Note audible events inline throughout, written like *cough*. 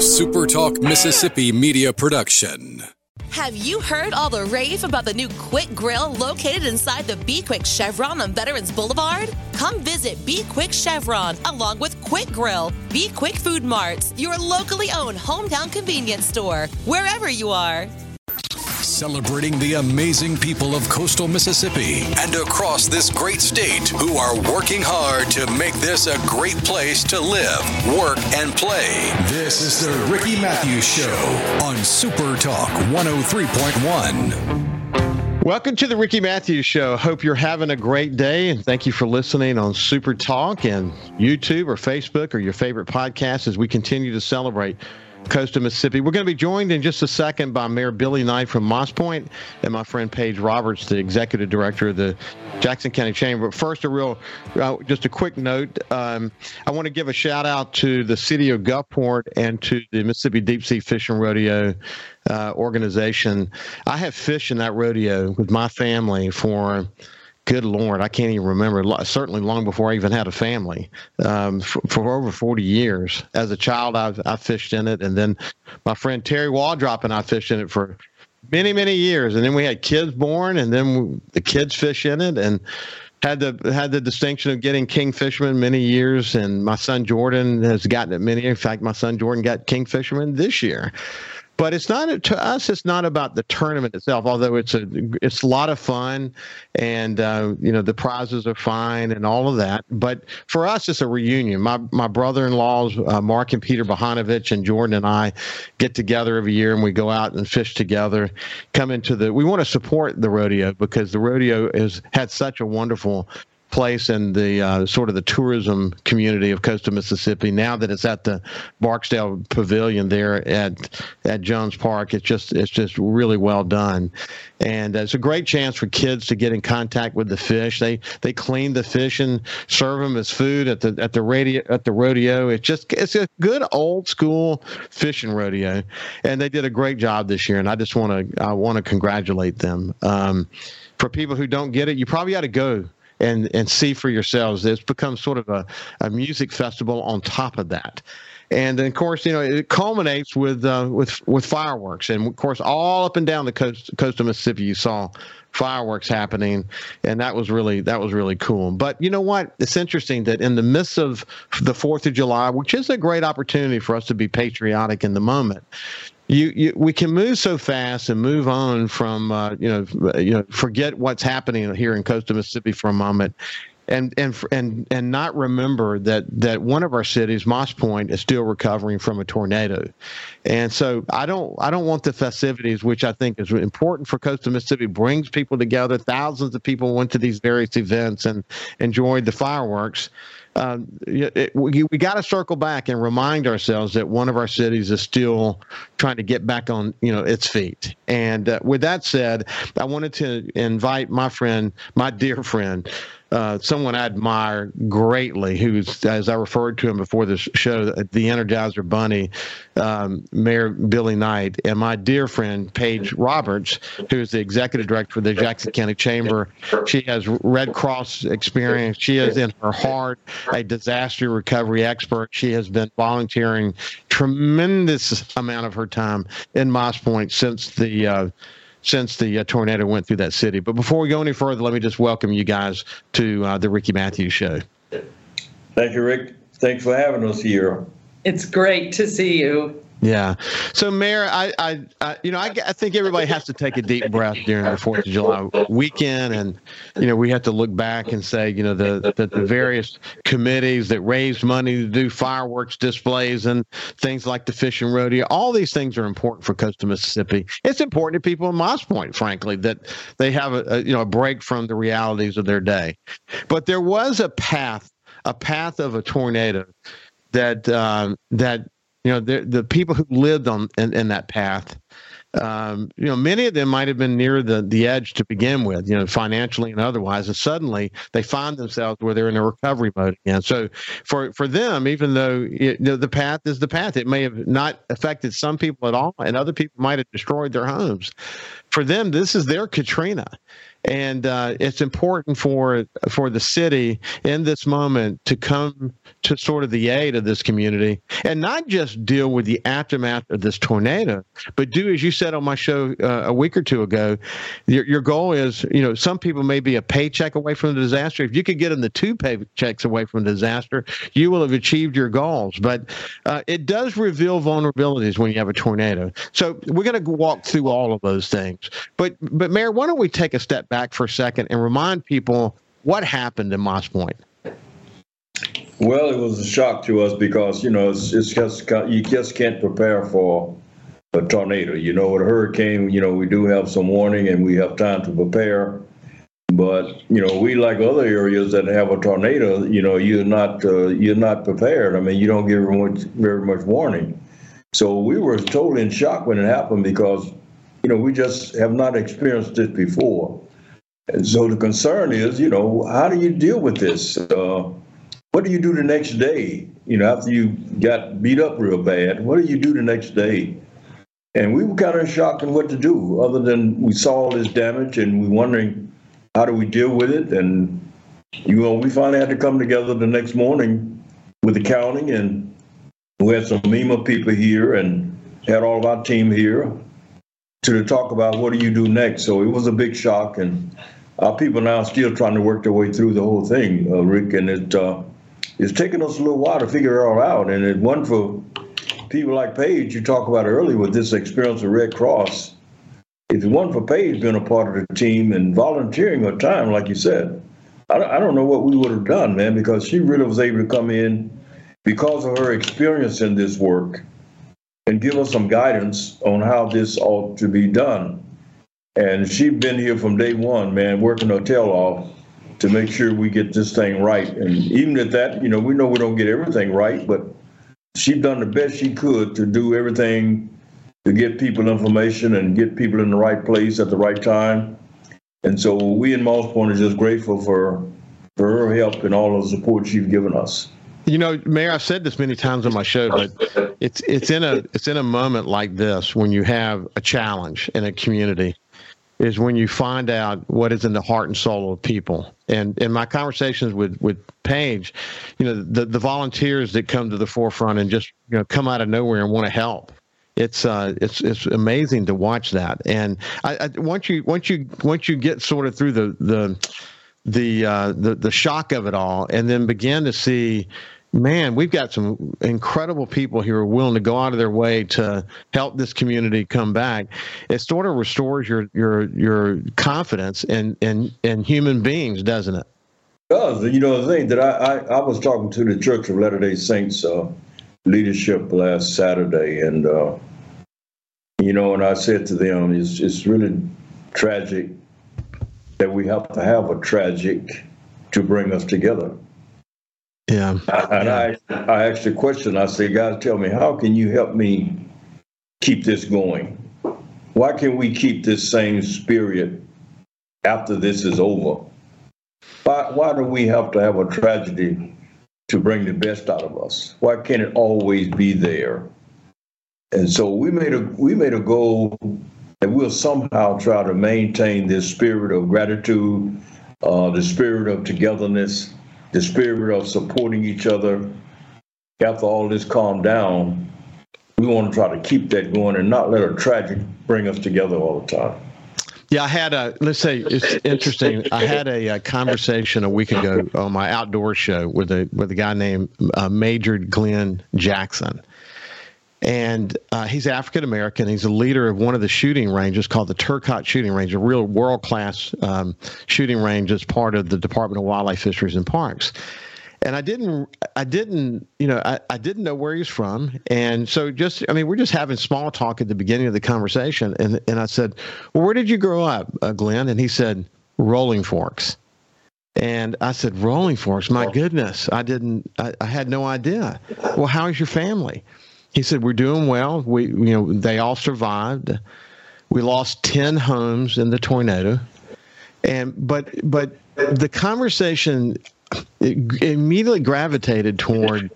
SuperTalk Mississippi media production. Have you heard all the rave about the new Quick Grill located inside the Be Quick Chevron on Veterans Boulevard? Come visit Be Quick Chevron along with Quick Grill, Be Quick Food Marts, your locally owned hometown convenience store, wherever you are. Celebrating the amazing people of coastal Mississippi and across this great state who are working hard to make this a great place to live, work, and play. This is the Ricky Mathews Show on Super Talk 103.1. Welcome to the Ricky Mathews Show. Hope you're having a great day, and thank you for listening on Super Talk and YouTube or Facebook or your favorite podcast as we continue to celebrate coast of Mississippi. We're going to be joined in just a second by Mayor Billy Knight from Moss Point and my friend Paige Roberts, the executive director of the Jackson County Chamber. But first, a real, uh, just a quick note. Um, I want to give a shout out to the city of Gulfport and to the Mississippi Deep Sea Fishing Rodeo uh, organization. I have fished in that rodeo with my family for good lord, I can't even remember. Certainly long before I even had a family. Um, for, for, over 40 years. As a child, I, I fished in it, and then my friend Terry Waldrop and I fished in it for many, many years. And then we had kids born, and then the kids fish in it, and had the had the distinction of getting kingfisherman many years. And my son Jordan has gotten it many. In fact, my son Jordan got kingfisherman this year but it's not to us. It's not about the tournament itself, although it's a it's a lot of fun, and uh, you know the prizes are fine and all of that. But for us, it's a reunion. My my brother-in-laws, uh, Mark and Peter Bohanovich, and Jordan and I get together every year, and we go out and fish together. Come into the. We want to support the rodeo because the rodeo has had such a wonderful place in the uh, sort of the tourism community of coastal Mississippi. Now that it's at the Barksdale Pavilion there at at Jones Park, it's just it's just really well done, and it's a great chance for kids to get in contact with the fish. They they clean the fish and serve them as food at the at the radio at the rodeo. It's just it's a good old school fishing rodeo, and they did a great job this year. And I just want to I want to congratulate them. Um, for people who don't get it, you probably ought to go and and see for yourselves. It's become sort of a, a music festival on top of that. And of course, you know, it culminates with uh, with with fireworks, and of course, all up and down the coast coast of Mississippi, you saw fireworks happening, and that was really that was really cool. But you know what? It's interesting that in the midst of the Fourth of July, which is a great opportunity for us to be patriotic in the moment, you, you we can move so fast and move on from uh, you know you know forget what's happening here in coastal Mississippi for a moment and and and and not remember that that one of our cities, Moss Point, is still recovering from a tornado, and so I don't I don't want the festivities, which I think is important for coastal Mississippi, brings people together. Thousands of people went to these various events and enjoyed the fireworks um, it, we, we got to circle back and remind ourselves that one of our cities is still trying to get back on you know its feet. And uh, with that said, I wanted to invite my friend, my dear friend, uh, someone I admire greatly, who's, as I referred to him before this show, the Energizer Bunny, um, Mayor Billy Knight, and my dear friend Paige Roberts, who is the executive director for the Jackson County Chamber. She has Red Cross experience. She is in her heart a disaster recovery expert. She has been volunteering tremendous amount of her time in Moss Point since the uh, since the uh, tornado went through that city. But before we go any further, let me just welcome you guys to uh, the Ricky Mathews Show. Thank you, Rick. Thanks for having us here. It's great to see you. Yeah. So, Mayor, I, I, I you know, I, I, think everybody has to take a deep breath during the Fourth of July weekend, and you know, we have to look back and say, you know, the the, the various committees that raised money to do fireworks displays and things like the fishing rodeo. All these things are important for coastal Mississippi. It's important to people in Moss Point, frankly, that they have a, a you know a break from the realities of their day. But there was a path, a path of a tornado that um, that you know the the people who lived on in, in that path um, you know many of them might have been near the the edge to begin with you know financially and otherwise and suddenly they find themselves where they're in a recovery mode again. So for for them even though it, you know, the path is the path it may have not affected some people at all and other people might have destroyed their homes. For them this is their katrina and uh, it's important for for the city in this moment to come to sort of the aid of this community and not just deal with the aftermath of this tornado, but do as you said on my show uh, a week or two ago. Your, your goal is, you know, some people may be a paycheck away from the disaster. If you could get them the two paychecks away from the disaster, you will have achieved your goals. But uh, it does reveal vulnerabilities when you have a tornado. So we're going to walk through all of those things. But but Mayor, why don't we take a step back for a second and remind people what happened in Moss Point? Well, it was a shock to us because you know it's, it's just you just can't prepare for a tornado. You know, with a hurricane, you know we do have some warning and we have time to prepare. But you know, we like other areas that have a tornado. You know, you're not uh, you're not prepared. I mean, you don't give very much very much warning. So we were totally in shock when it happened because you know we just have not experienced this before. So the concern is, you know, how do you deal with this? Uh, what do you do the next day? You know, after you got beat up real bad, what do you do the next day? And we were kind of shocked on what to do, other than we saw all this damage and we're wondering how do we deal with it. And you know, we finally had to come together the next morning with the county, and we had some MEMA people here and had all of our team here to talk about what do you do next. So it was a big shock, and our people now still trying to work their way through the whole thing, uh, Rick, and it. Uh, it's taken us a little while to figure it all out. And it one for people like Paige, you talked about earlier with this experience of Red Cross. If it wasn't for Paige being a part of the team and volunteering her time, like you said, I I don't know what we would have done, man, because she really was able to come in because of her experience in this work and give us some guidance on how this ought to be done. And she's been here from day one, man, working her tail off to make sure we get this thing right. And even at that, you know, we know we don't get everything right, but she done the best she could to do everything to get people information and get people in the right place at the right time. And so we in Moss Point are just grateful for for her help and all the support she's given us. You know, Mayor, I've said this many times on my show, but it's it's in a it's in a moment like this when you have a challenge in a community is when you find out what is in the heart and soul of people. And in my conversations with with Paige, you know, the the volunteers that come to the forefront and just you know come out of nowhere and want to help. It's uh it's it's amazing to watch that. And I, I once you once you once you get sort of through the the the uh, the the shock of it all, and then begin to see man, we've got some incredible people here who are willing to go out of their way to help this community come back. It sort of restores your your your confidence in in, in human beings, doesn't it? It does. You know, the thing that I, I, I was talking to the Church of Latter day Saints uh, leadership last Saturday, and, uh, you know, and I said to them, it's, it's really tragic that we have to have a tragic to bring us together. Yeah. And I, I asked a question. I said, guys, tell me, how can you help me keep this going? Why can we keep this same spirit after this is over? Why, why do we have to have a tragedy to bring the best out of us? Why can't it always be there? And so we made a we made a goal that we'll somehow try to maintain this spirit of gratitude, uh, the spirit of togetherness, the spirit of supporting each other after all this calmed down, we want to try to keep that going and not let a tragic bring us together all the time. Yeah, I had a, let's say it's interesting. I had a, a conversation a week ago on my outdoor show with a, with a guy named uh, Major Glenn Jackson and uh, he's African American. He's a leader of one of the shooting ranges called the Turcotte Shooting Range, a real world class um, shooting range as part of the Department of Wildlife, Fisheries, and Parks. And I didn't, I didn't, you know, I, I didn't know where he's from, and so just, I mean, we're just having small talk at the beginning of the conversation, and and I said, well, where did you grow up, uh, Glenn? And he said, Rolling Forks. And I said, Rolling Forks, my goodness, I didn't, I, I had no idea. Well, how is your family? He said, "We're doing well. We, you know, they all survived. We lost ten homes in the tornado, and but but the conversation immediately gravitated toward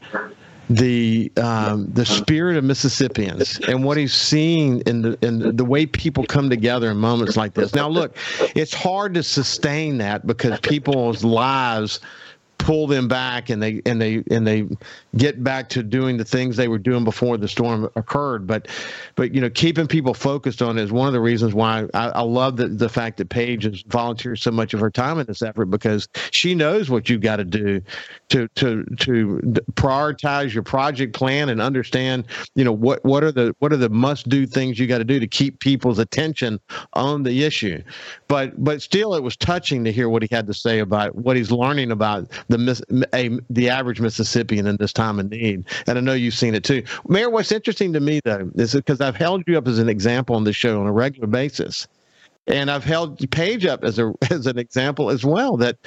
the um, the spirit of Mississippians and what he's seeing in the in the way people come together in moments like this. Now, look, it's hard to sustain that because people's lives pull them back and they and they and they get back to doing the things they were doing before the storm occurred. But but you know, keeping people focused on is one of the reasons why I, I love the the fact that Paige has volunteered so much of her time in this effort because she knows what you've got to do to to to prioritize your project plan and understand you know what what are the what are the must do things you got to do to keep people's attention on the issue. But but still, it was touching to hear what he had to say about what he's learning about the a, the average Mississippian in this time of need. And I know you've seen it too, Mayor. What's interesting to me though is because I've held you up as an example on the show on a regular basis and I've held Paige up as a *laughs* as an example as well that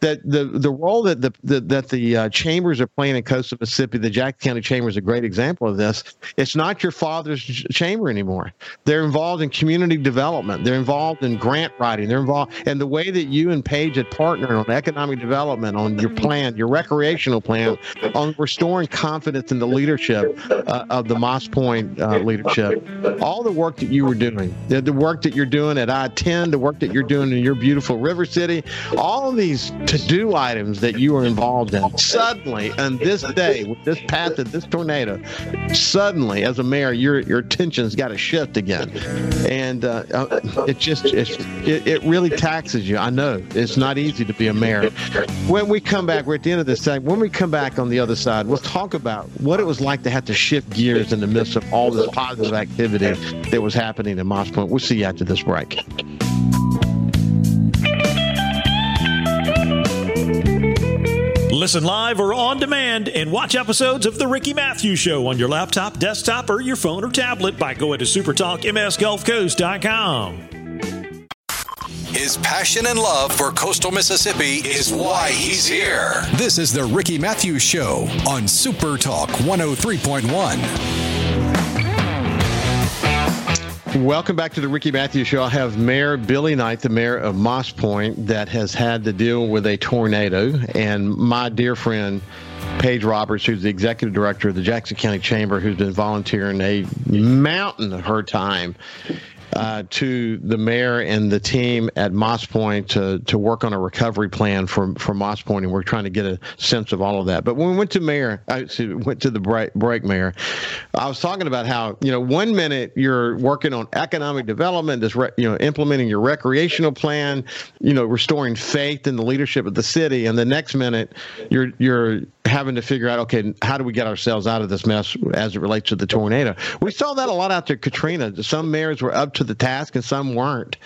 that the the role that the, the that the uh, chambers are playing in coastal Mississippi, the Jackson County Chamber is a great example of this. It's not your father's chamber anymore. They're involved in community development. They're involved in grant writing. They're involved and the way that you and Paige had partnered on economic development, on your plan, your recreational plan, on restoring confidence in the leadership uh, of the Moss Point uh, leadership. All the work that you were doing, the, the work that you're doing at I 10, the work that you're doing in your beautiful River City, all of these to do items that you were involved in. Suddenly, on this day, with this path of this tornado, suddenly, as a mayor, your your attention's got to shift again, and uh, uh it just it, it really taxes you. I know it's not easy to be a mayor. When we come back, we're at the end of this segment. When we come back on the other side, we'll talk about what it was like to have to shift gears in the midst of all this positive activity that was happening in Moss Point. We'll see you after this break. Listen live or on demand and watch episodes of The Ricky Mathews Show on your laptop, desktop, or your phone or tablet by going to supertalkmsgulfcoast.com. His passion and love for coastal Mississippi is why he's here. This is The Ricky Mathews Show on Super Talk 103.1. Welcome back to the Ricky Mathews Show. I have Mayor Billy Knight, the mayor of Moss Point, that has had to deal with a tornado, and my dear friend Paige Roberts, who's the executive director of the Jackson County Chamber, who's been volunteering a mountain of her time uh, to the mayor and the team at Moss Point to to work on a recovery plan for for Moss Point, and we're trying to get a sense of all of that. But when we went to mayor, I went to the break, break mayor. I was talking about how you know one minute you're working on economic development, this re, you know implementing your recreational plan, you know restoring faith in the leadership of the city, and the next minute you're you're having to figure out, okay, how do we get ourselves out of this mess as it relates to the tornado? We saw that a lot after Katrina. Some mayors were up to the task and some weren't.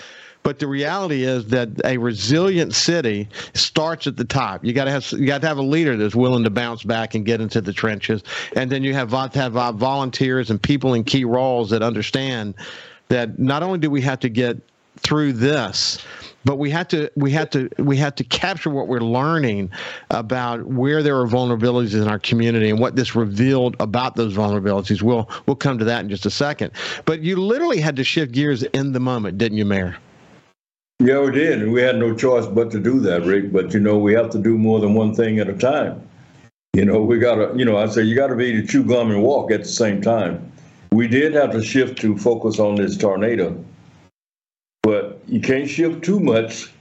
But the reality is that a resilient city starts at the top. You got to have you got to have a leader that's willing to bounce back and get into the trenches, and then you have to have uh, volunteers and people in key roles that understand that not only do we have to get through this, but we had to we had to we had to capture what we're learning about where there are vulnerabilities in our community and what this revealed about those vulnerabilities. We'll we'll come to that in just a second. But you literally had to shift gears in the moment, didn't you, Mayor? Yeah, we did. We had no choice but to do that, Rick. But you know, we have to do more than one thing at a time. You know, we gotta, you know, I say you gotta be to chew gum and walk at the same time. We did have to shift to focus on this tornado you can't shift too much.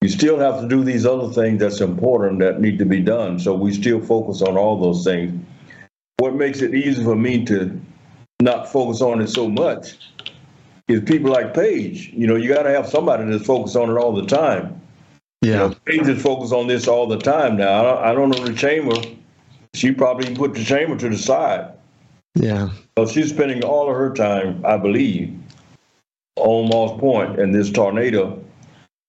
You still have to do these other things that's important that need to be done. So we still focus on all those things. What makes it easy for me to not focus on it so much is people like Paige. You know, you got to have somebody that's focused on it all the time. Yeah. You know, Paige is focused on this all the time now. I don't, I don't know the chamber. She probably put the chamber to the side. Yeah. So she's spending all of her time, I believe, on Moss Point and this tornado.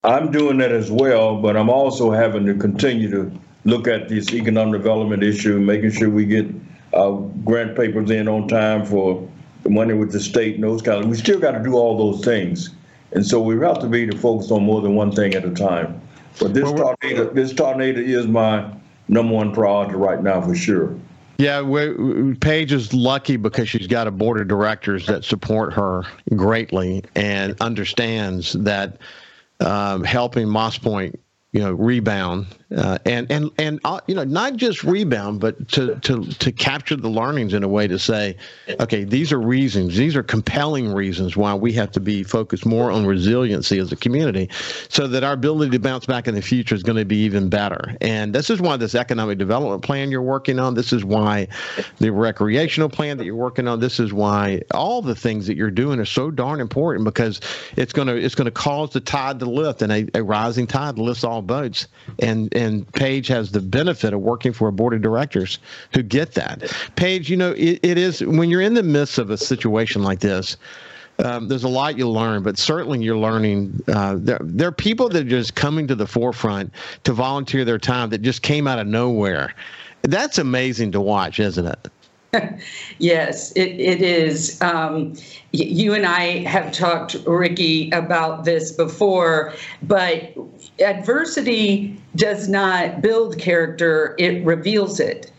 I'm doing that as well, but I'm also having to continue to look at this economic development issue, making sure we get uh, grant papers in on time for the money with the state and those kind of. We still got to do all those things, and so we have to be to focus on more than one thing at a time. But this well, tornado, this tornado is my number one priority right now for sure. Yeah, Paige is lucky because she's got a board of directors that support her greatly and understands that um, helping Moss Point, you know, rebound uh, and and and uh, you know not just rebound, but to to to capture the learnings in a way to say, okay, these are reasons, these are compelling reasons why we have to be focused more on resiliency as a community, so that our ability to bounce back in the future is going to be even better. And this is why this economic development plan you're working on. This is why the recreational plan that you're working on. This is why all the things that you're doing are so darn important because it's going to it's to cause the tide to lift, and a, a rising tide lifts all boats. And and Paige has the benefit of working for a board of directors who get that. Paige, you know, it, it is when you're in the midst of a situation like this. Um, there's a lot you learn, but certainly you're learning. Uh, there, there are people that are just coming to the forefront to volunteer their time that just came out of nowhere. That's amazing to watch, isn't it? *laughs* yes, it, it is. Um, you and I have talked, Ricky, about this before, but adversity does not build character, it reveals it.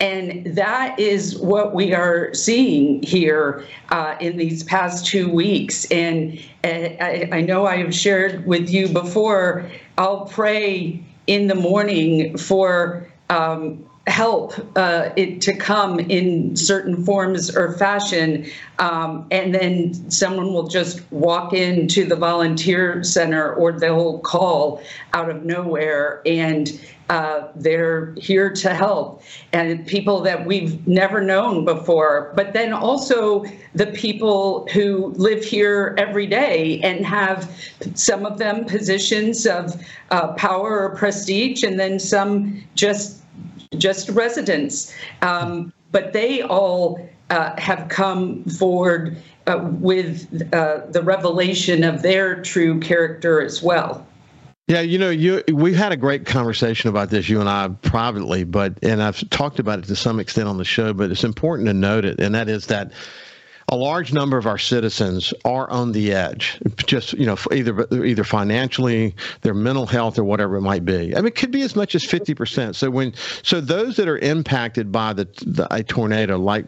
And that is what we are seeing here uh, in these past two weeks. And uh, I, I know I have shared with you before, I'll pray in the morning for um, help uh, it to come in certain forms or fashion um, and then someone will just walk into the volunteer center or they'll call out of nowhere and uh, they're here to help. And people that we've never known before but then also the people who live here every day and have some of them positions of uh, power or prestige and then some just just residents. Um, but they all uh, have come forward uh, with uh, the revelation of their true character as well. Yeah, you know, you we've had a great conversation about this, you and I privately, but and I've talked about it to some extent on the show, but it's important to note it, and that is that a large number of our citizens are on the edge, just you know, either either financially, their mental health, or whatever it might be. I mean, it could be as much as fifty percent. So when so those that are impacted by the, the a tornado like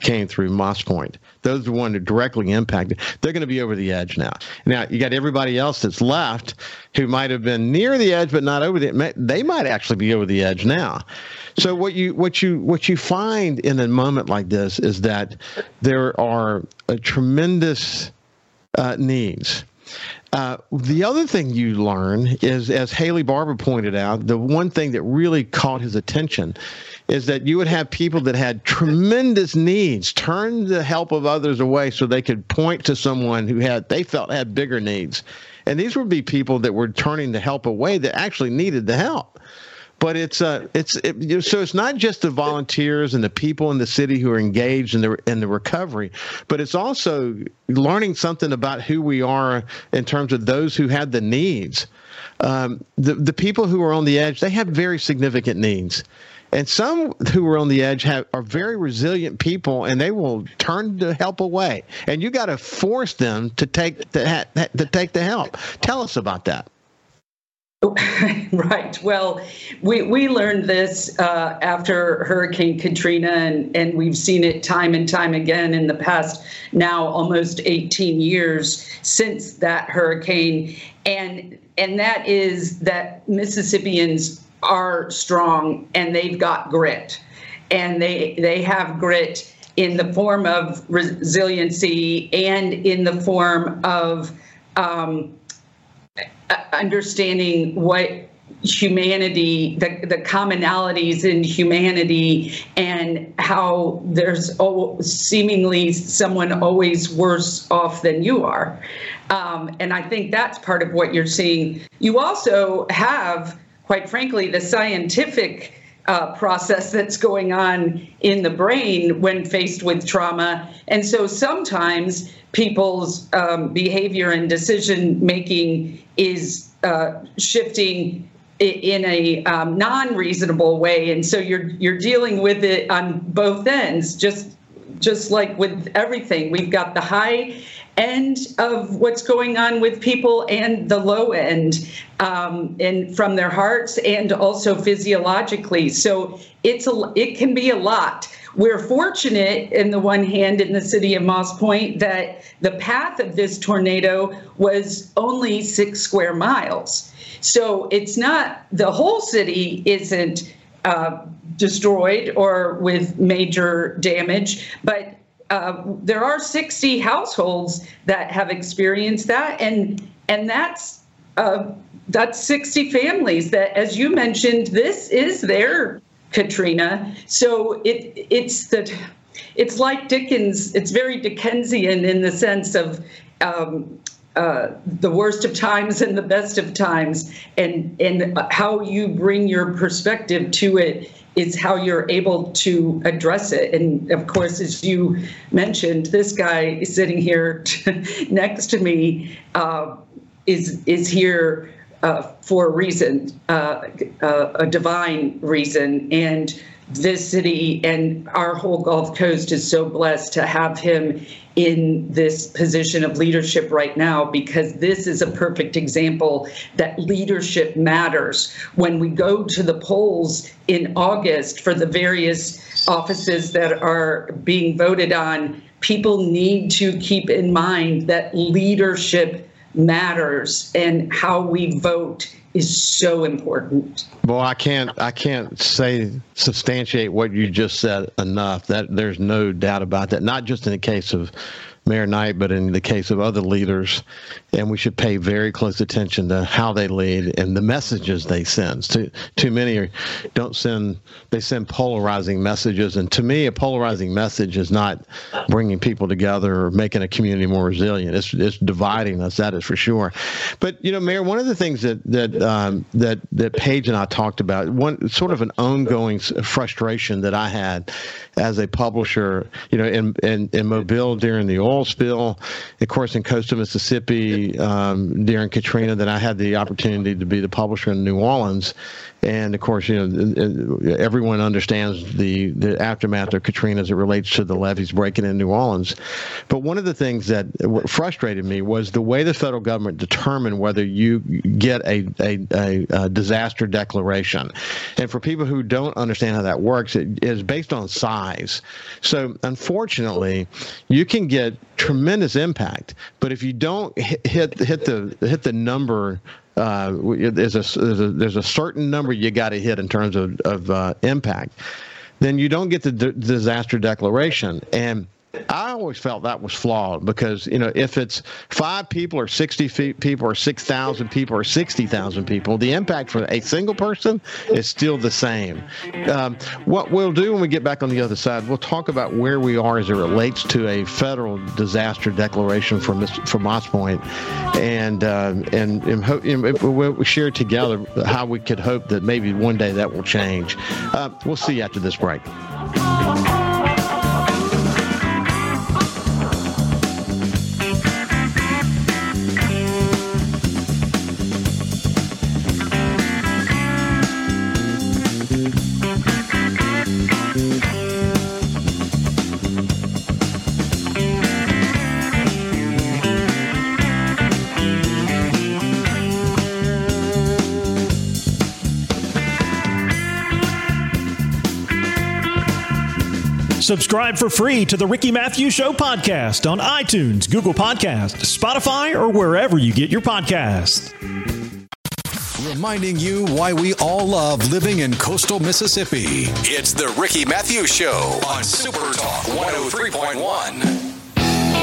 came through Moss Point, those the ones that directly impacted. They're going to be over the edge now. Now you got everybody else that's left who might have been near the edge but not over the. They might actually be over the edge now. So what you what you what you find in a moment like this is that there are tremendous uh, needs. Uh, the other thing you learn is, as Haley Barbour pointed out, the one thing that really caught his attention is that you would have people that had tremendous needs turn the help of others away so they could point to someone who had they felt had bigger needs, and these would be people that were turning the help away that actually needed the help but it's uh it's it, so it's not just the volunteers and the people in the city who are engaged in the in the recovery but it's also learning something about who we are in terms of those who had the needs. Um, the the people who are on the edge they have very significant needs. And some who are on the edge have are very resilient people and they will turn the help away. And you got to force them to take the to take the help. Tell us about that *laughs* right. Well, we, we learned this uh, after Hurricane Katrina, and, and we've seen it time and time again in the past now almost 18 years since that hurricane. And, and that is that Mississippians are strong and they've got grit. And they, they have grit in the form of resiliency and in the form of um, understanding what humanity, the, the commonalities in humanity, and how there's seemingly someone always worse off than you are. Um, and I think that's part of what you're seeing. You also have, quite frankly, the scientific. Uh, process that's going on in the brain when faced with trauma. And so sometimes people's um, behavior and decision making is uh, shifting in a um, non-reasonable way, and so you're you're dealing with it on both ends. Just just like with everything, we've got the high end of what's going on with people and the low end, um, and from their hearts and also physiologically. So it's a it can be a lot. We're fortunate, in the one hand, in the city of Moss Point, that the path of this tornado was only six square miles. So it's not the whole city isn't uh, destroyed or with major damage, but uh, there are 60 households that have experienced that, and and that's uh, that's 60 families that, as you mentioned, this is their Katrina. So it it's the it's like Dickens. It's very Dickensian in the sense of um, uh, the worst of times and the best of times, and and how you bring your perspective to it is how you're able to address it. And of course, as you mentioned, this guy sitting here *laughs* next to me uh, is is here uh, for a reason, uh, uh, a divine reason, and this city and our whole Gulf Coast is so blessed to have him in this position of leadership right now because this is a perfect example that leadership matters. When we go to the polls in August for the various offices that are being voted on, people need to keep in mind that leadership matters and how we vote is so important. Well, I can't I can't say substantiate what you just said enough. That there's no doubt about that. Not just in the case of Mayor Knight, but in the case of other leaders, and we should pay very close attention to how they lead and the messages they send. Too too many don't send they send polarizing messages, and to me, a polarizing message is not bringing people together or making a community more resilient. It's it's dividing us. That is for sure. But you know, Mayor, one of the things that that um, that that Paige and I talked about, one sort of an ongoing frustration that I had as a publisher, you know, in in, in Mobile during the spill, of course, in coastal Mississippi um, during Katrina, that I had the opportunity to be the publisher in New Orleans, and of course, you know, everyone understands the, the aftermath of Katrina as it relates to the levees breaking in New Orleans. But one of the things that frustrated me was the way the federal government determined whether you get a, a, a, a disaster declaration. And for people who don't understand how that works, it is based on size. So unfortunately, you can get tremendous impact, but if you don't hit hit the hit the number uh, there's a, there's a there's a certain number you got to hit in terms of of uh, impact, then you don't get the d- disaster declaration. And I always felt that was flawed because you know if it's five people or sixty people or six thousand people or sixty thousand people, the impact for a single person is still the same. Um, what we'll do when we get back on the other side, we'll talk about where we are as it relates to a federal disaster declaration for for Moss Point, and uh, and, and, ho- and we'll share together how we could hope that maybe one day that will change. Uh, we'll see you after this break. Subscribe for free to the Ricky Mathews Show podcast on iTunes, Google Podcast, Spotify, or wherever you get your podcasts. Reminding you why we all love living in coastal Mississippi. It's the Ricky Mathews Show on Super Talk 103.1.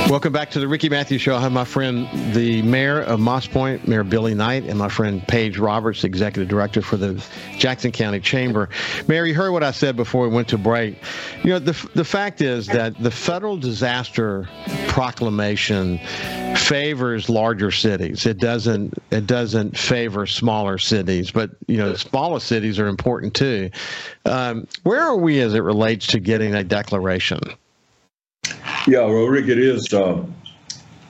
Welcome back to the Ricky Mathews Show. I have my friend, the mayor of Moss Point, Mayor Billy Knight, and my friend Paige Roberts, executive director for the Jackson County Chamber. Mayor, you heard what I said before we went to break. You know, the, the fact is that the federal disaster proclamation favors larger cities. It doesn't it doesn't favor smaller cities, but you know, smaller cities are important too. Um, where are we as it relates to getting a declaration? Yeah, well, Rick, it is uh,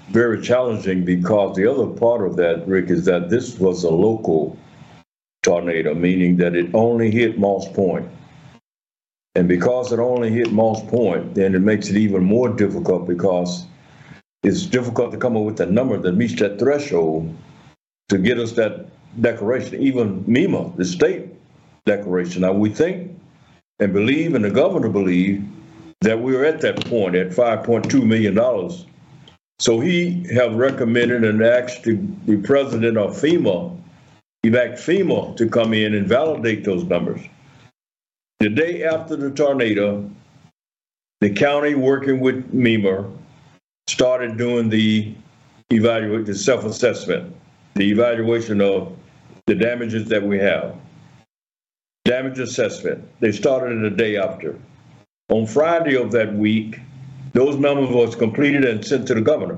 very challenging because the other part of that, Rick, is that this was a local tornado, meaning that it only hit Moss Point. And because it only hit Moss Point, then it makes it even more difficult because it's difficult to come up with a number that meets that threshold to get us that declaration, even MEMA, the state declaration. Now, we think and believe, and the governor believe, that we were at that point at $5.2 million. So he have recommended and asked the, president of FEMA, evac FEMA, to come in and validate those numbers. The day after the tornado, the county working with MEMA started doing the evaluate the self-assessment, the evaluation of the damages that we have. Damage assessment. They started it the day after. On Friday of that week, those numbers was completed and sent to the governor.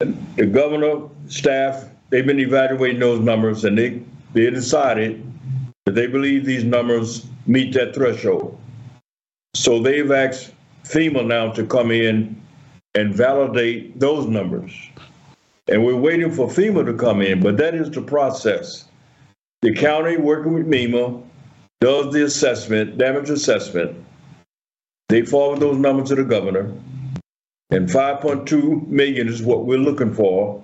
And the governor, staff, they've been evaluating those numbers and they, they decided that they believe these numbers meet that threshold. So they've asked FEMA now to come in and validate those numbers. And we're waiting for FEMA to come in, but that is the process. The county, working with MEMA, does the assessment, damage assessment. They forward those numbers to the governor, and 5.2 million is what we're looking for.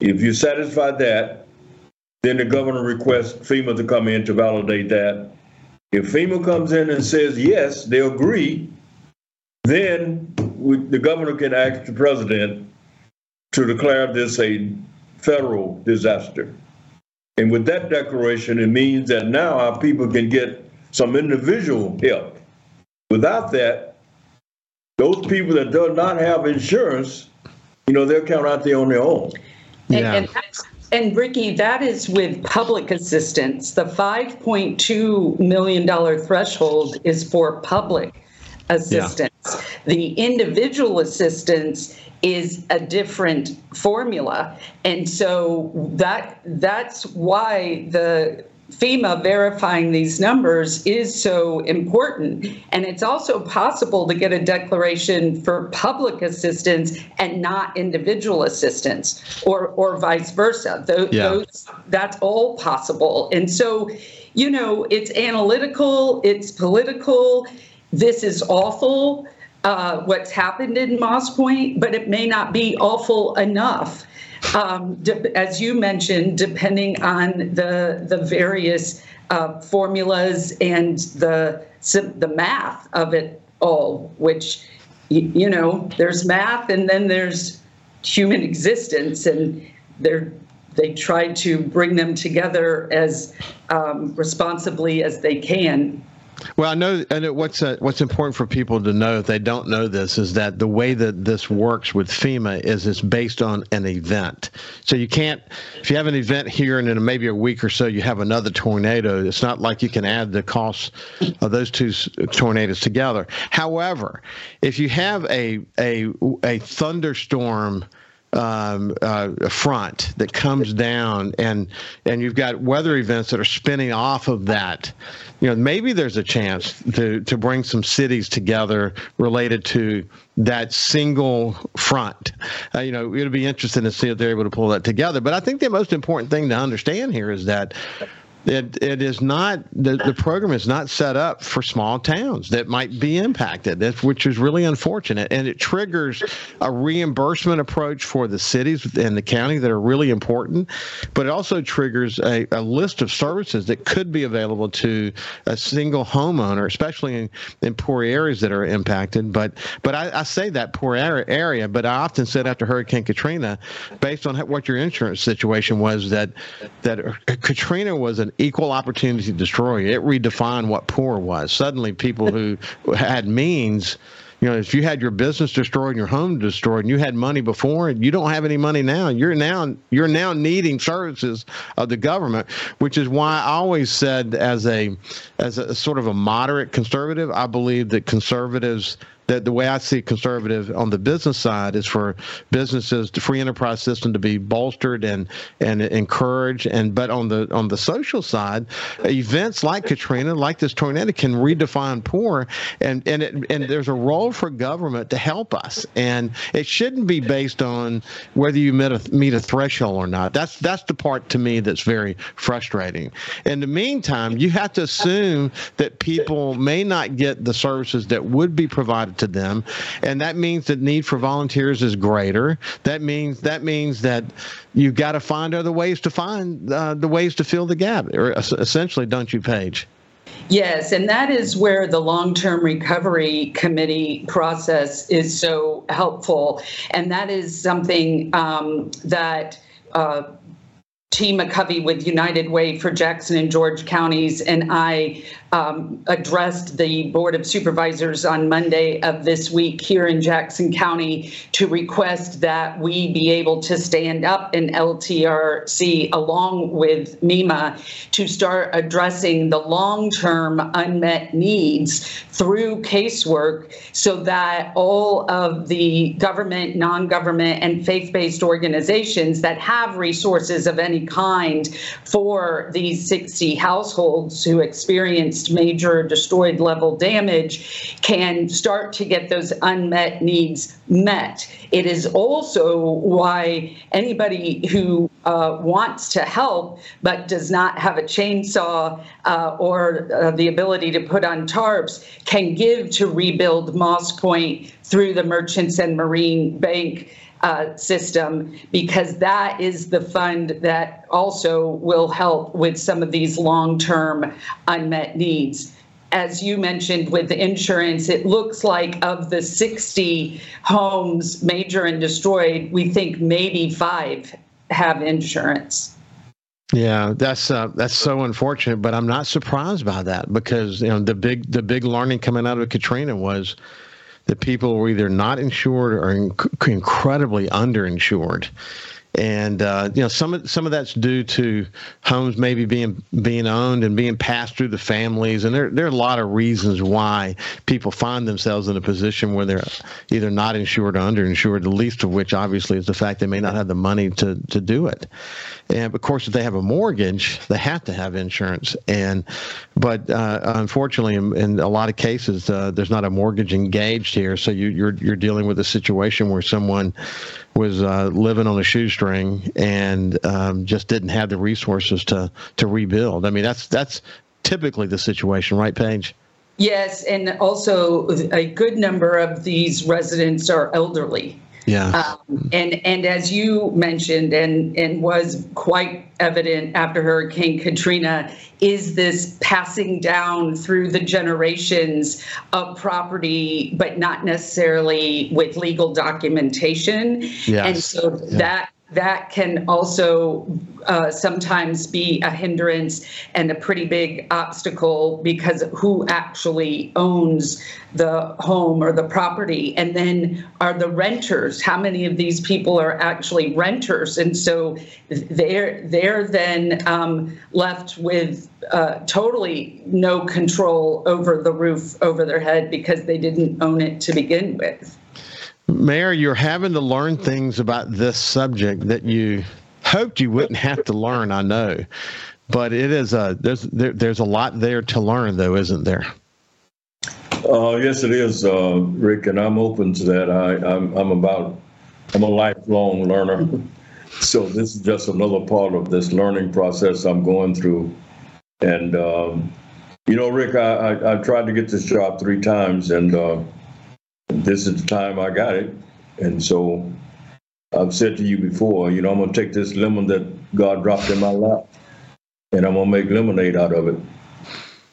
If you satisfy that, then the governor requests FEMA to come in to validate that. If FEMA comes in and says yes, they agree, then we, the governor can ask the president to declare this a federal disaster. And with that declaration, it means that now our people can get some individual help. Without that, those people that do not have insurance, you know, they'll count out there on their own. Yeah. And, and, and Ricky, that is with public assistance. The $5.2 million threshold is for public assistance. Yeah. The individual assistance is a different formula. And so that that's why the FEMA verifying these numbers is so important. And it's also possible to get a declaration for public assistance and not individual assistance, or, or vice versa. Those, yeah. those, that's all possible. And so, you know, it's analytical, it's political. This is awful. Uh, what's happened in Moss Point, but it may not be awful enough. Um, de- as you mentioned, depending on the the various uh, formulas and the the math of it all, which you, you know, there's math and then there's human existence, and they're they try to bring them together as um, responsibly as they can well, I know, know what's uh, what's important for people to know if they don't know this is that the way that this works with FEMA is it's based on an event. So you can't, if you have an event here and in maybe a week or so you have another tornado, it's not like you can add the costs of those two tornadoes together. However, if you have a a a thunderstorm um, uh, front that comes down, and and you've got weather events that are spinning off of that. You know, maybe there's a chance to to bring some cities together related to that single front. Uh, you know, it'd be interesting to see if they're able to pull that together. But I think the most important thing to understand here is that it, it is not the, the program is not set up for small towns that might be impacted that's, which is really unfortunate. And it triggers a reimbursement approach for the cities and the county that are really important but it also triggers a, a list of services that could be available to a single homeowner especially in, in poor areas that are impacted. But but I, I say that poor area but I often said after Hurricane Katrina based on what your insurance situation was that that Katrina was an equal opportunity destroyer. It redefined what poor was. Suddenly, people who *laughs* had means, you know, if you had your business destroyed and your home destroyed, and you had money before, and you don't have any money now, you're now you're now needing services of the government, which is why I always said, as a as a sort of a moderate conservative, I believe that conservatives that the way I see conservative on the business side is for businesses, the free enterprise system to be bolstered and and encouraged. And but on the on the social side, events like Katrina, like this tornado, can redefine poor, and and it, and there's a role for government to help us, and it shouldn't be based on whether you meet a meet a threshold or not. That's that's the part to me that's very frustrating. In the meantime, you have to assume that people may not get the services that would be provided to them, and that means the need for volunteers is greater. That means that means that you've got to find other ways to find uh, the ways to fill the gap, or essentially, don't you, Paige? Yes, and that is where the long term recovery committee process is so helpful. And that is something um, that uh, T. McCovey with United Way for Jackson and George counties and I um, addressed the Board of Supervisors on Monday of this week here in Jackson County to request that we be able to stand up in LTRC along with MEMA to start addressing the long term unmet needs through casework so that all of the government, non government, and faith based organizations that have resources of any kind for these 60 households who experience experienced major destroyed level damage can start to get those unmet needs met. It is also why anybody who uh, wants to help but does not have a chainsaw uh, or uh, the ability to put on tarps can give to rebuild Moss Point through the Merchants and Marine Bank uh, system because that is the fund that also will help with some of these long term unmet needs. As you mentioned with the insurance, it looks like of the 60 homes major and destroyed, we think maybe five have insurance. Yeah, that's uh, that's so unfortunate, but I'm not surprised by that because you know the big the big learning coming out of Katrina was that people were either not insured or inc- incredibly underinsured and uh, you know some of some of that's due to homes maybe being being owned and being passed through the families, and there there are a lot of reasons why people find themselves in a position where they're either not insured or underinsured. The least of which, obviously, is the fact they may not have the money to to do it. And of course, if they have a mortgage, they have to have insurance. And but uh, unfortunately, in, in, a lot of cases, uh, there's not a mortgage engaged here, so you, you're you're dealing with a situation where someone was uh, living on a shoestring and um, just didn't have the resources to to rebuild. I mean, that's that's typically the situation, right, Paige? Yes, and also a good number of these residents are elderly. Yeah. Um, and and as you mentioned, and and was quite evident after Hurricane Katrina, is this passing down through the generations of property, but not necessarily with legal documentation. Yes. And so yeah. that that can also uh, sometimes be a hindrance and a pretty big obstacle because who actually owns the home or the property. And then are the renters how many of these people are actually renters? And so they're they're then um, left with uh, totally no control over the roof over their head because they didn't own it to begin with Mayor, you're having to learn things about this subject that you hoped you wouldn't have to learn. I know, but it is a there's there, there's a lot there to learn, though, isn't there? Uh, yes, it is, uh, Rick, and I'm open to that. I, I'm I'm about I'm a lifelong learner, *laughs* so this is just another part of this learning process I'm going through. And um, you know, Rick, I, I, I tried to get this job three times, and uh, this is the time I got it. And so I've said to you before, you know, I'm going to take this lemon that God dropped in my lap and I'm going to make lemonade out of it.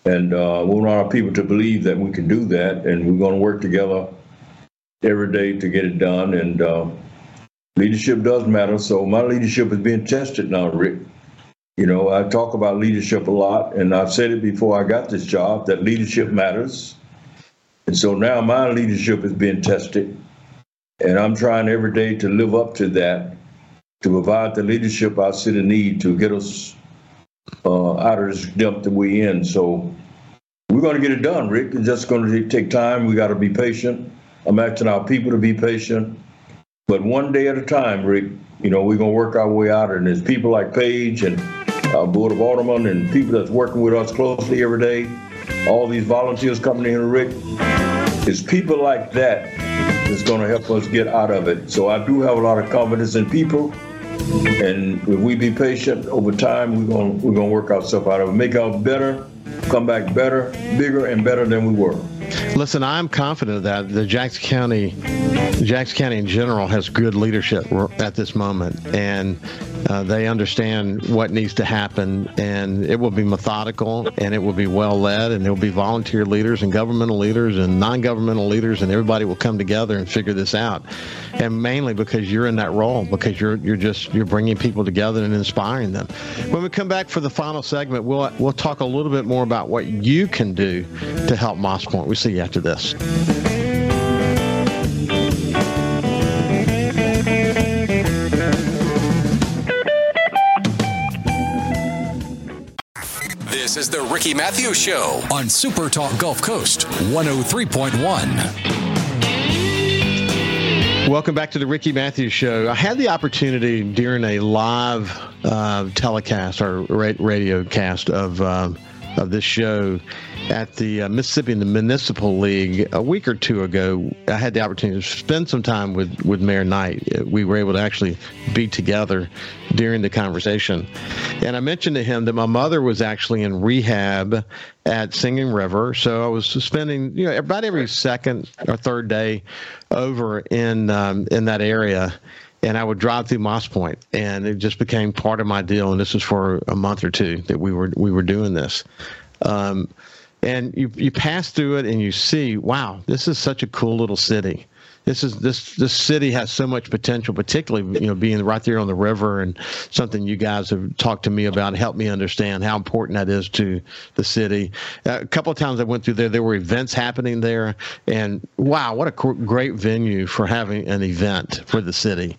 And uh, we want our people to believe that we can do that. And we're going to work together every day to get it done. And uh, leadership does matter. So my leadership is being tested now, Rick. You know, I talk about leadership a lot, and I've said it before I got this job that leadership matters. And so now my leadership is being tested, and I'm trying every day to live up to that, to provide the leadership our city need to get us uh, out of this dump that we're in. So we're going to get it done, Rick. It's just going to take time. We got to be patient. I'm asking our people to be patient, but one day at a time, Rick. You know, we're gonna work our way out, and there's people like Paige and our board of aldermen and people that's working with us closely every day. All these volunteers coming in, Rick. It's people like that that's going to help us get out of it. So I do have a lot of confidence in people, and if we be patient over time, we're going we're to work ourselves out of it, make out better, come back better, bigger, and better than we were. Listen, I'm confident that the Jackson County, Jackson County in general, has good leadership at this moment, and uh, they understand what needs to happen, and it will be methodical, and it will be well led, and there will be volunteer leaders and governmental leaders and non-governmental leaders, and everybody will come together and figure this out. And mainly because you're in that role, because you're you're just you're bringing people together and inspiring them. When we come back for the final segment, we'll we'll talk a little bit more about what you can do to help Moss Point. We'll see you after this. This is the Ricky Mathews Show on Super Talk Gulf Coast 103.1. Welcome back to the Ricky Mathews Show. I had the opportunity during a live uh, telecast or radio cast of uh, of this show at the uh, Mississippi the Municipal League a week or two ago. I had the opportunity to spend some time with, with Mayor Knight. We were able to actually be together during the conversation. And I mentioned to him that my mother was actually in rehab at Singing River. So I was spending, you know, about every second or third day over in um, in that area and I would drive through Moss Point, and it just became part of my deal. And this was for a month or two that we were we were doing this. Um, and you you pass through it and you see, wow, this is such a cool little city. This is this this city has so much potential, particularly you know being right there on the river and something you guys have talked to me about helped me understand how important that is to the city. Uh, a couple of times I went through there, there were events happening there, and wow, what a great venue for having an event for the city.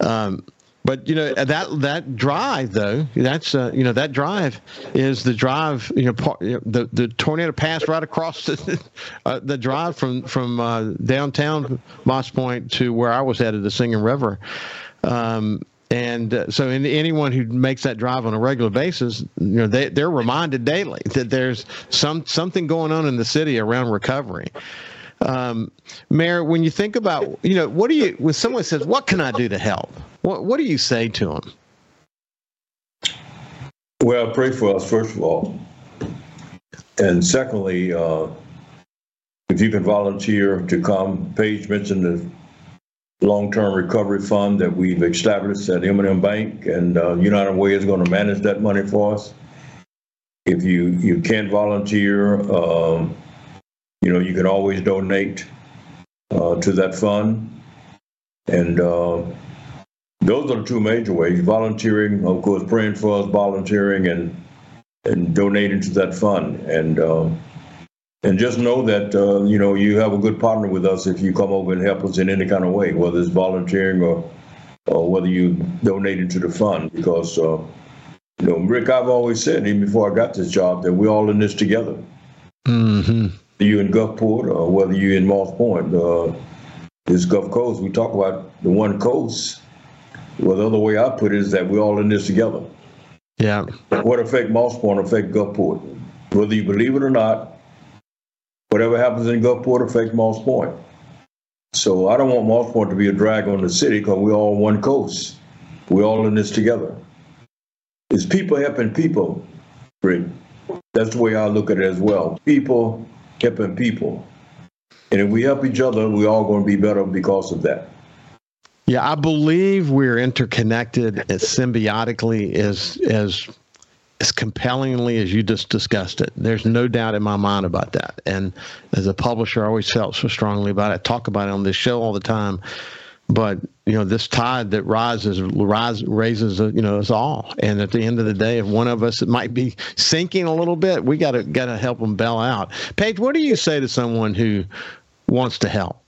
Um, but you know that that drive though, that's uh, you know that drive is the drive. You know, the the tornado passed right across the *laughs* uh, the drive from from uh, downtown Moss Point to where I was headed, the Singing River. Um, and uh, so, in, anyone who makes that drive on a regular basis, you know, they they're reminded daily that there's some something going on in the city around recovery. Um, Mayor, when you think about, you know, what do you, when someone says, what can I do to help? What, what do you say to them? Well, pray for us, first of all. And secondly, uh, if you can volunteer to come, Paige mentioned the long-term recovery fund that we've established at M&M Bank, and uh, United Way is going to manage that money for us. If you you can't volunteer, um, you know, you can always donate uh, to that fund. And uh, those are the two major ways volunteering, of course, praying for us, volunteering, and and donating to that fund. And uh, and just know that uh, you know you have a good partner with us if you come over and help us in any kind of way, whether it's volunteering or or whether you donate to the fund. Because uh, you know, Rick, I've always said even before I got this job that we're all in this together. Mm-hmm you in Gulfport or whether you're in Moss Point, uh, this Gulf Coast, we talk about the one coast. Well, the other way I put it is that we're all in this together. Yeah. What affect Moss Point affect Gulfport. Whether you believe it or not, whatever happens in Gulfport affects Moss Point. So I don't want Moss Point to be a drag on the city because we're all one coast. We're all in this together. It's people helping people, Rick. That's the way I look at it as well. People helping people. And if we help each other, we're all going to be better because of that. Yeah, I believe we're interconnected as symbiotically as as as compellingly as you just discussed it. There's no doubt in my mind about that. And as a publisher, I always felt so strongly about it. I talk about it on this show all the time. But you know, this tide that rises rise, raises uh, you know us all. And at the end of the day, if one of us might be sinking a little bit, we got to got to help them bail out. Paige, what do you say to someone who wants to help?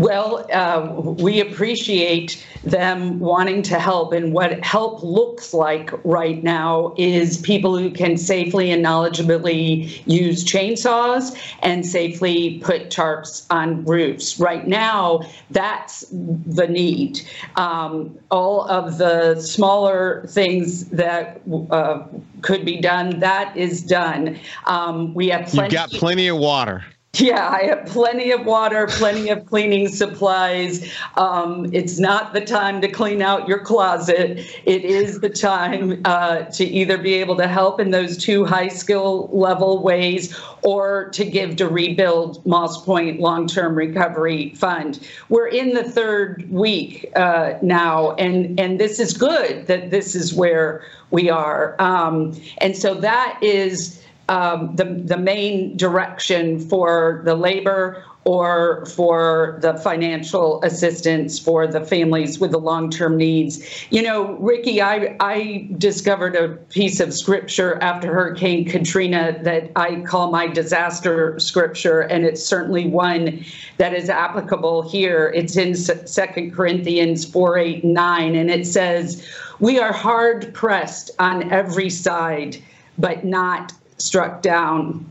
Well, uh, we appreciate them wanting to help. And what help looks like right now is people who can safely and knowledgeably use chainsaws and safely put tarps on roofs. Right now, that's the need. Um, all of the smaller things that uh, could be done, that is done. Um, we have plenty. You've got plenty of water. *laughs* Yeah, I have plenty of water, plenty of cleaning supplies. Um, it's not the time to clean out your closet. It is the time uh, to either be able to help in those two high skill level ways or to give to rebuild Moss Point Long Term Recovery Fund. We're in the third week uh, now, and, and this is good that this is where we are. Um, and so that is um, the, the main direction for the labor or for the financial assistance for the families with the long-term needs. You know, Ricky, I, I discovered a piece of scripture after Hurricane Katrina that I call my disaster scripture, and it's certainly one that is applicable here. It's in Second Corinthians 4, 8, 9, and it says, we are hard pressed on every side, but not struck down.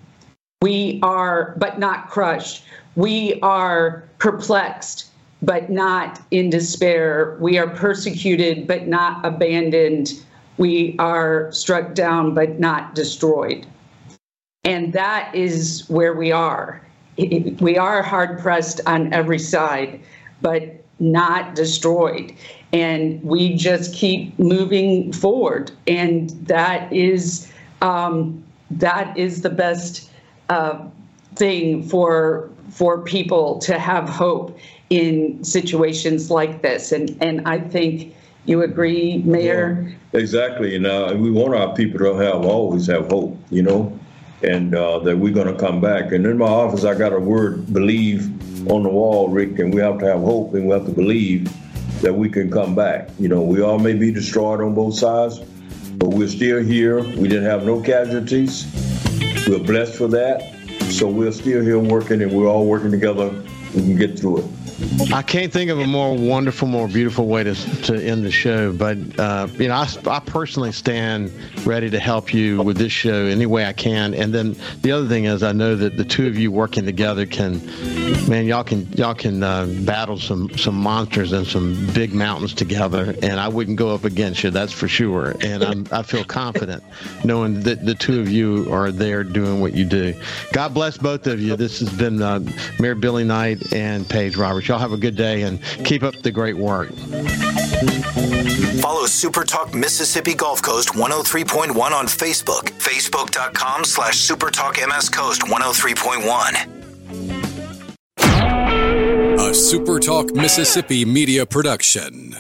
We are, but not crushed. We are perplexed, but not in despair. We are persecuted, but not abandoned. We are struck down, but not destroyed. And that is where we are. We are hard pressed on every side, but not destroyed. And we just keep moving forward. And that is um, that is the best uh, thing for for people to have hope in situations like this. And and I think you agree, Mayor. Yeah, exactly. And uh, we want our people to have always have hope. You know. And uh, that we're going to come back. And in my office, I got a word "believe" on the wall, Rick. And we have to have hope, and we have to believe that we can come back. You know, we all may be destroyed on both sides, but we're still here. We didn't have no casualties. We're blessed for that. So we're still here working and we're all working together. We can get through it. I can't think of a more wonderful, more beautiful way to, to end the show. But, uh, you know, I, I personally stand ready to help you with this show any way I can. And then the other thing is, I know that the two of you working together can, man, y'all can y'all can uh, battle some some monsters and some big mountains together. And I wouldn't go up against you, that's for sure. And I'm, I feel confident knowing that the two of you are there doing what you do. God bless both of you. This has been uh, Mayor Billy Knight and Paige Roberts. Y'all have a good day and keep up the great work. Follow Super Talk Mississippi Gulf Coast 103.1 on Facebook. Facebook.com slash Super Talk MS Coast 103.1. A Super Talk Mississippi media production.